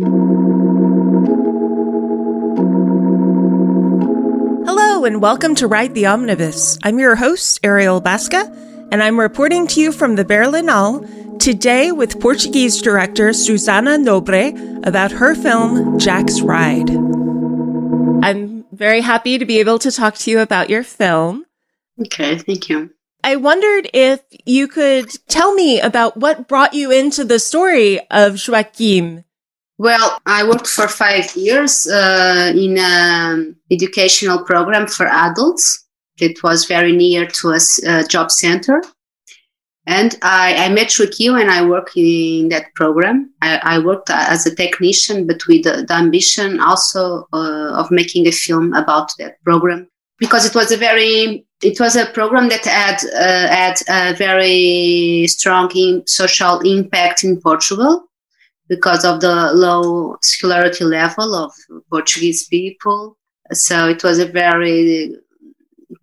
Hello, and welcome to Ride the Omnibus. I'm your host, Ariel Basca, and I'm reporting to you from the Berlinale today with Portuguese director Susana Nobre about her film, Jack's Ride. I'm very happy to be able to talk to you about your film. Okay, thank you. I wondered if you could tell me about what brought you into the story of Joaquim. Well, I worked for five years uh, in an educational program for adults. It was very near to a, a job center. And I, I, met Joaquim and I worked in that program. I, I worked as a technician, but with the, the ambition also uh, of making a film about that program because it was a very it was a program that had uh, had a very strong in social impact in Portugal because of the low scholarity level of Portuguese people. So it was a very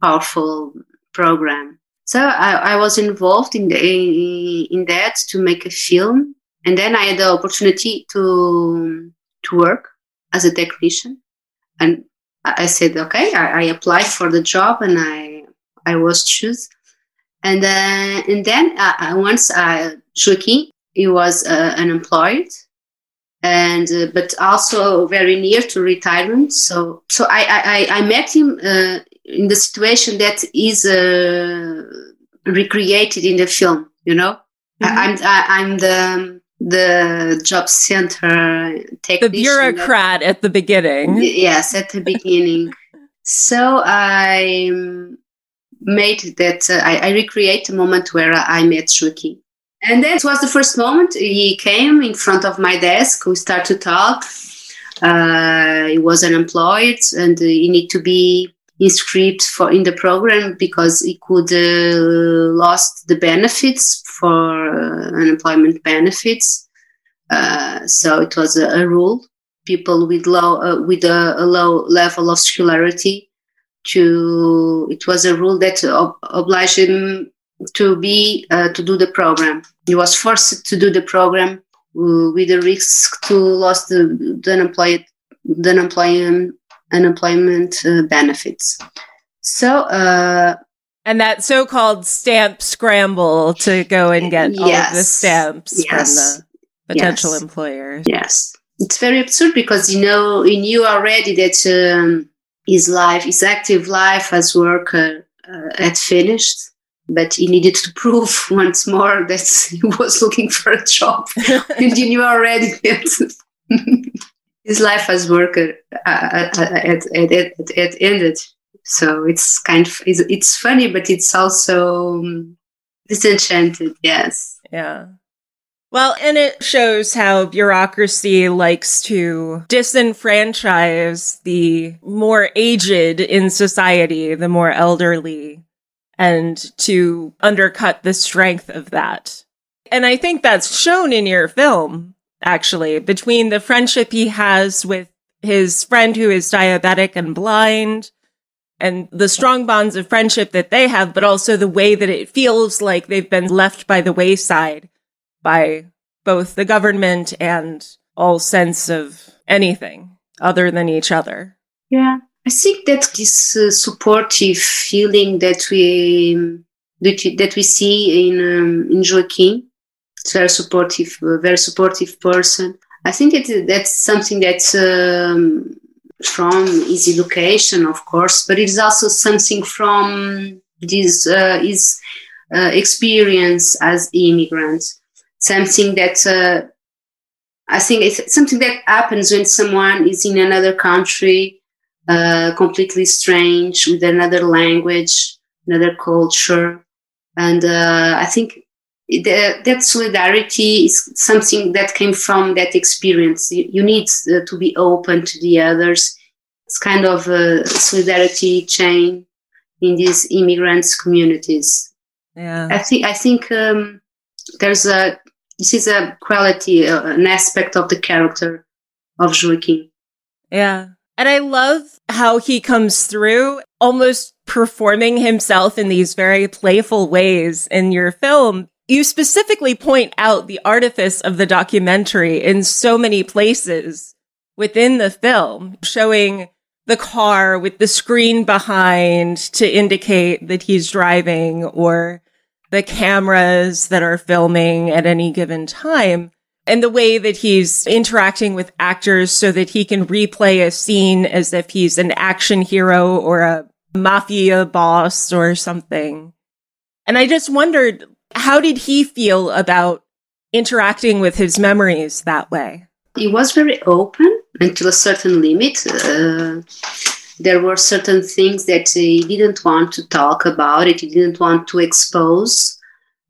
powerful program. So I, I was involved in, the, in, that to make a film, and then I had the opportunity to to work as a technician, and I said, okay, I, I applied for the job, and I I was chosen. And then, and then uh, once uh, Joaquim, he was uh, unemployed and uh, but also very near to retirement. So so I I, I met him uh, in the situation that is uh, recreated in the film. You know, mm-hmm. I, I'm I, I'm the the job center technician. The bureaucrat at the beginning. Yes, at the beginning. so I made that uh, I, I, recreate the moment where I met Joaquim. And that was the first moment he came in front of my desk. We started to talk. Uh, he was unemployed and he need to be inscribed for in the program because he could uh, lost the benefits for uh, unemployment benefits. Uh, so it was a, a, rule. People with low uh, with a, a low level of scholarity to it was a rule that ob- obliged him to be uh, to do the program. He was forced to do the program uh, with the risk to lose the, the unemployed the unemployment unemployment uh, benefits. So. Uh, and that so-called stamp scramble to go and get yes, all of the stamps yes, from the potential yes, employers. Yes, it's very absurd because you know he knew already that um, his life, his active life as worker uh, had finished, but he needed to prove once more that he was looking for a job. and he knew already that his life as worker uh, had, had, ended. So it's kind of it's, it's funny, but it's also um, disenchanted. Yes. Yeah. Well, and it shows how bureaucracy likes to disenfranchise the more aged in society, the more elderly, and to undercut the strength of that. And I think that's shown in your film, actually, between the friendship he has with his friend who is diabetic and blind, and the strong bonds of friendship that they have, but also the way that it feels like they've been left by the wayside by both the government and all sense of anything other than each other. Yeah, I think that this uh, supportive feeling that we that we, that we see in um, in Joaquim, it's very supportive, a very supportive person. I think that that's something that's um, from his education, of course, but it's also something from this uh, his uh, experience as immigrant something that uh, I think it's something that happens when someone is in another country, uh, completely strange with another language, another culture, and uh, I think the, that solidarity is something that came from that experience. You, you need uh, to be open to the others. It's kind of a solidarity chain in these immigrants communities. Yeah, I think I think um, there's a this is a quality, uh, an aspect of the character of Joaquim. Yeah. And I love how he comes through almost performing himself in these very playful ways in your film. you specifically point out the artifice of the documentary in so many places within the film, showing the car with the screen behind to indicate that he's driving or the cameras that are filming at any given time and the way that he's interacting with actors so that he can replay a scene as if he's an action hero or a mafia boss or something. And I just wondered, how did he feel about interacting with his memories that way? He was very open until a certain limit. Uh, there were certain things that he didn't want to talk about, it he didn't want to expose.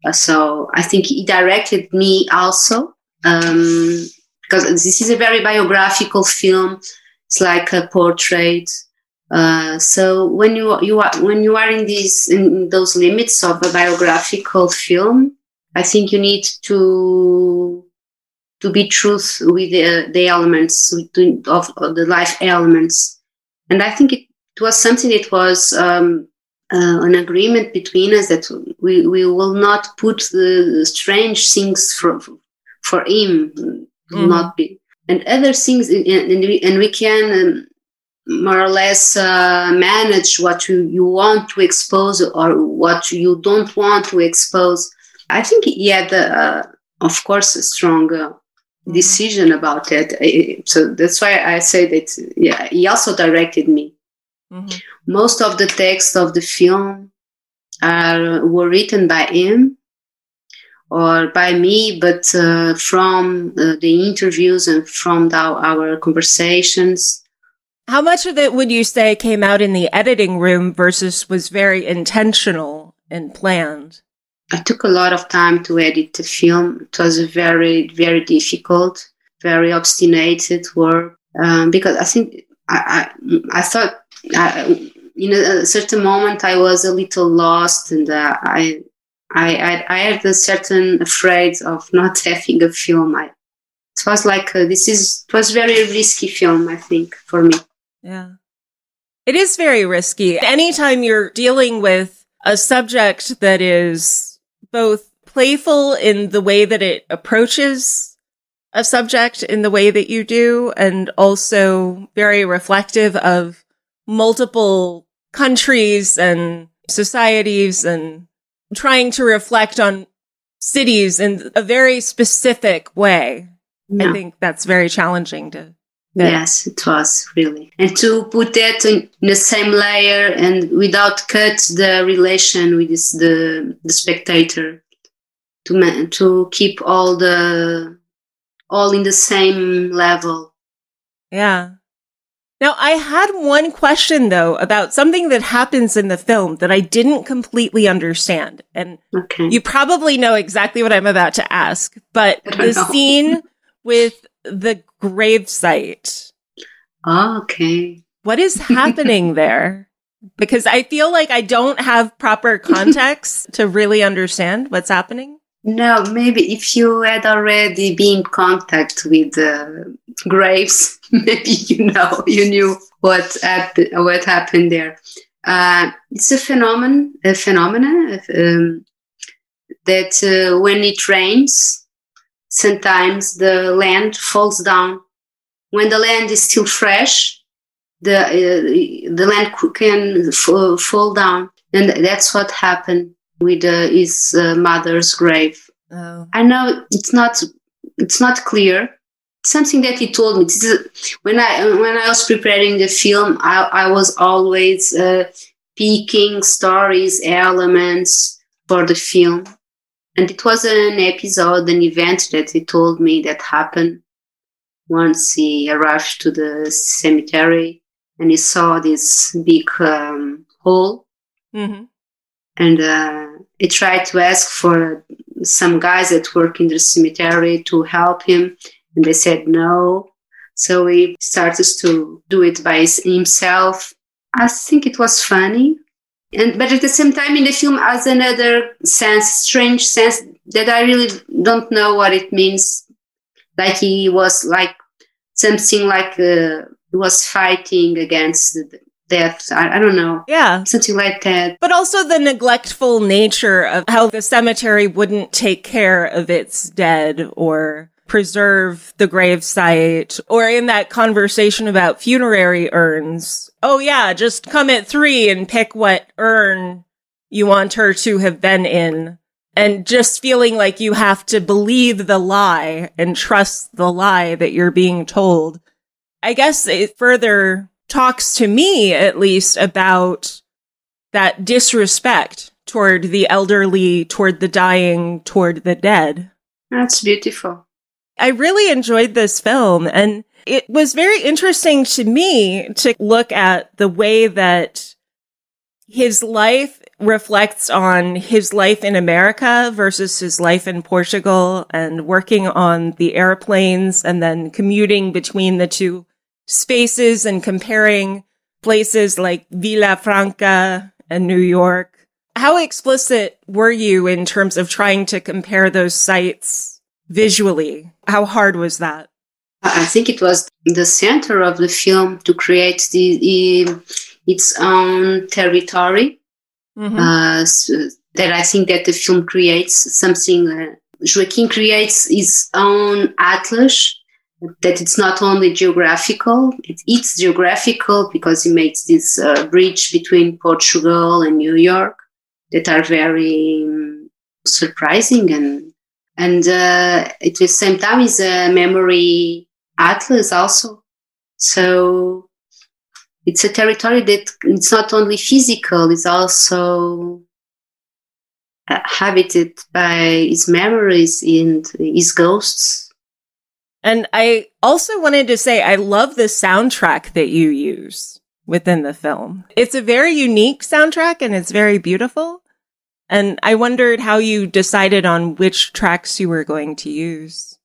Uh, so I think he directed me also um, because this is a very biographical film. It's like a portrait. Uh, so when you you are when you are in these in those limits of a biographical film, I think you need to to be truth with the, the elements of, the life elements, and I think it, it was something that was um, uh, an agreement between us that we, we will not put the strange things for for him mm-hmm. not be. And other things and, we, and we can um, more or less uh, manage what you, you want to expose or what you don't want to expose. I think he had uh, of course a strong uh, decision about it. So that's why i say that yeah he also directed me. Mm-hmm. most of the text of the film are were written by him or by me, but uh, from uh, the interviews and from the, our conversations. How much of it would you say came out in the editing room versus was very intentional and planned? I took a lot of time to edit the film. It was a very, very difficult, very obstinate work um, because I think I, I, I thought I, in a certain moment I was a little lost and uh, I I, I, I had a certain afraid of not having a film. I, it was like uh, this is it was very risky film. I think for me. Yeah, it is very risky. Anytime you're dealing with a subject that is both playful in the way that it approaches a subject in the way that you do, and also very reflective of multiple countries and societies and trying to reflect on cities in a very specific way. I think that's very challenging to. Yes, it was really. And to put that in the same layer and without cut the relation with this, the the spectator, to to keep all the all in the same level. Yeah. Now, I had one question though about something that happens in the film that I didn't completely understand. And okay. you probably know exactly what I'm about to ask, but the know. scene with the gravesite. Oh, okay. What is happening there? Because I feel like I don't have proper context to really understand what's happening. No, maybe if you had already been in contact with uh, graves, maybe you know, you knew what happened, what happened there. Uh, it's a phenomenon, a phenomenon um, that uh, when it rains, sometimes the land falls down. When the land is still fresh, the uh, the land can fall, fall down, and that's what happened with uh, his uh, mother's grave. Oh. I know it's not it's not clear. Something that he told me. Is, when I when I was preparing the film, I, I was always uh, picking stories, elements for the film, and it was an episode, an event that he told me that happened once he arrived to the cemetery and he saw this big um, hole. Mm-hmm. And uh, he tried to ask for some guys that work in the cemetery to help him, and they said no. So he started to do it by himself. I think it was funny, and but at the same time, in the film, has another sense, strange sense that I really don't know what it means. Like he was like something like uh, he was fighting against the, death. I, I don't know. Yeah. Something like that. But also the neglectful nature of how the cemetery wouldn't take care of its dead or preserve the gravesite or in that conversation about funerary urns. Oh yeah, just come at three and pick what urn you want her to have been in. And just feeling like you have to believe the lie and trust the lie that you're being told. I guess it further talks to me, at least, about that disrespect toward the elderly, toward the dying, toward the dead. That's beautiful. I really enjoyed this film and it was very interesting to me to look at the way that his life reflects on his life in America versus his life in Portugal and working on the airplanes and then commuting between the two spaces and comparing places like Vila Franca and New York. How explicit were you in terms of trying to compare those sites visually? How hard was that? I think it was the center of the film to create the, its own territory. Mm-hmm. Uh, so that I think that the film creates something. Uh, Joaquim creates his own atlas. That it's not only geographical; it, it's geographical because he makes this uh, bridge between Portugal and New York that are very um, surprising and and uh, at the same time is a memory atlas also. So it's a territory that it's not only physical, it's also uh, habited by its memories and its ghosts. And I also wanted to say, I love the soundtrack that you use within the film. It's a very unique soundtrack and it's very beautiful. And I wondered how you decided on which tracks you were going to use.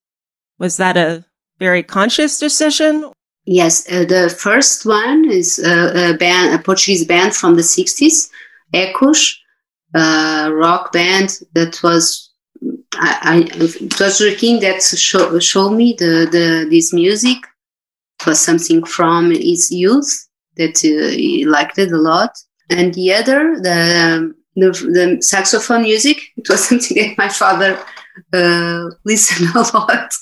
Was that a very conscious decision? Yes, uh, the first one is a, a, band, a Portuguese band from the 60s, Ecos, a rock band that was, I, I, it was Joaquim that show, showed me the, the, this music. It was something from his youth that uh, he liked it a lot. And the other, the the, the saxophone music. It was something that my father uh, listened a lot.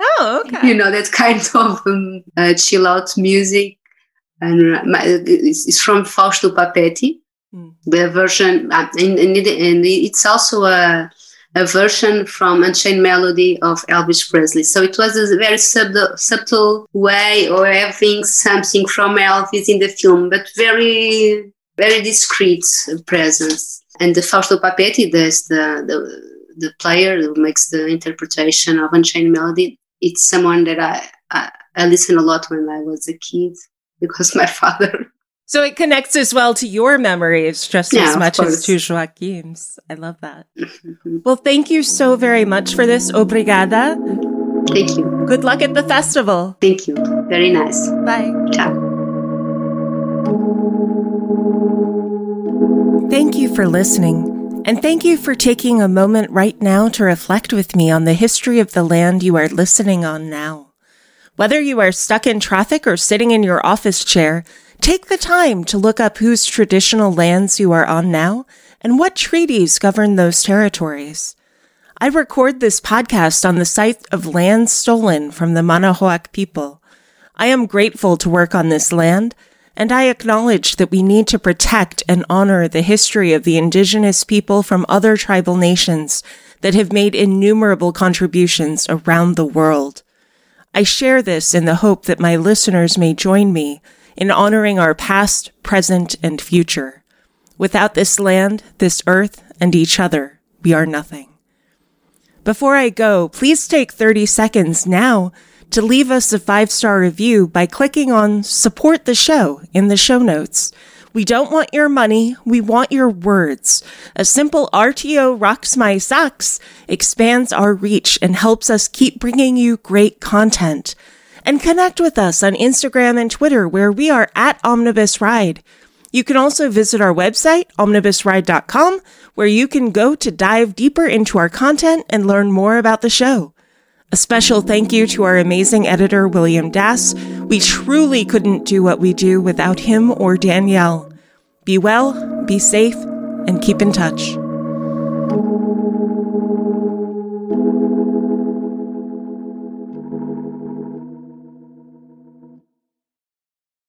Oh, okay. You know that kind of um, uh, chill out music, and my, it's from Fausto Papetti. Mm. The version, uh, and, and, it, and, it's also a, a version from Unchained Melody of Elvis Presley. So it was a very subtle, subtle way of having something from Elvis in the film, but very very discreet presence. And the Fausto Papetti, the, the, the player who makes the interpretation of Unchained Melody. It's someone that I, I, I listened a lot when I was a kid because my father. So it connects as well to your memories just yeah, as much as to Joaquim's. I love that. Mm-hmm. Well, thank you so very much for this. Obrigada. Thank you. Good luck at the festival. Thank you. Very nice. Bye. Ciao. Thank you for listening, and thank you for taking a moment right now to reflect with me on the history of the land you are listening on now. Whether you are stuck in traffic or sitting in your office chair, take the time to look up whose traditional lands you are on now and what treaties govern those territories. I record this podcast on the site of land stolen from the Manahoac people. I am grateful to work on this land and I acknowledge that we need to protect and honor the history of the indigenous people from other tribal nations that have made innumerable contributions around the world. I share this in the hope that my listeners may join me in honoring our past, present, and future. Without this land, this earth, and each other, we are nothing. Before I go, please take 30 seconds now to leave us a five star review by clicking on support the show in the show notes. We don't want your money. We want your words. A simple RTO rocks my socks expands our reach and helps us keep bringing you great content. And connect with us on Instagram and Twitter where we are at Omnibus Ride. You can also visit our website, omnibusride.com, where you can go to dive deeper into our content and learn more about the show. A special thank you to our amazing editor, William Dass. We truly couldn't do what we do without him or Danielle. Be well, be safe, and keep in touch.